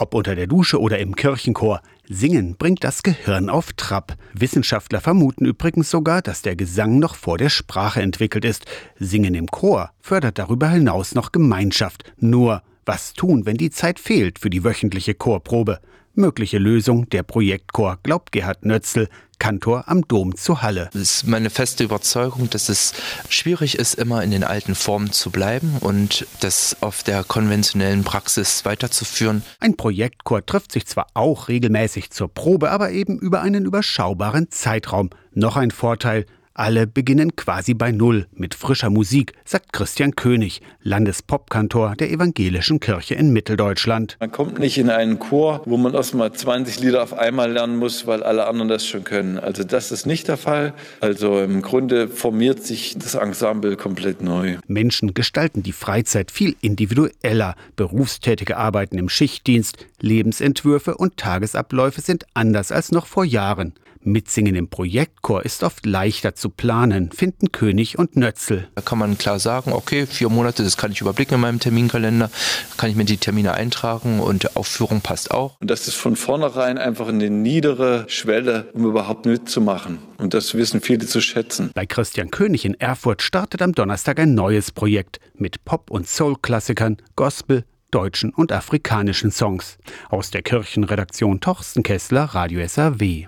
Ob unter der Dusche oder im Kirchenchor, Singen bringt das Gehirn auf Trab. Wissenschaftler vermuten übrigens sogar, dass der Gesang noch vor der Sprache entwickelt ist. Singen im Chor fördert darüber hinaus noch Gemeinschaft. Nur, was tun, wenn die Zeit fehlt für die wöchentliche Chorprobe? Mögliche Lösung der Projektchor, glaubt Gerhard Nötzel, Kantor am Dom zu Halle. Es ist meine feste Überzeugung, dass es schwierig ist, immer in den alten Formen zu bleiben und das auf der konventionellen Praxis weiterzuführen. Ein Projektchor trifft sich zwar auch regelmäßig zur Probe, aber eben über einen überschaubaren Zeitraum. Noch ein Vorteil, alle beginnen quasi bei Null mit frischer Musik, sagt Christian König, Landespopkantor der Evangelischen Kirche in Mitteldeutschland. Man kommt nicht in einen Chor, wo man erstmal 20 Lieder auf einmal lernen muss, weil alle anderen das schon können. Also das ist nicht der Fall. Also im Grunde formiert sich das Ensemble komplett neu. Menschen gestalten die Freizeit viel individueller. Berufstätige arbeiten im Schichtdienst, Lebensentwürfe und Tagesabläufe sind anders als noch vor Jahren. Mitsingen im Projektchor ist oft leichter zu planen, finden König und Nötzel. Da kann man klar sagen, okay, vier Monate, das kann ich überblicken in meinem Terminkalender, kann ich mir die Termine eintragen und Aufführung passt auch. Und das ist von vornherein einfach eine niedere Schwelle, um überhaupt mitzumachen. Und das wissen viele zu schätzen. Bei Christian König in Erfurt startet am Donnerstag ein neues Projekt mit Pop- und Soul-Klassikern, Gospel, deutschen und afrikanischen Songs. Aus der Kirchenredaktion Torsten Kessler, Radio SAW.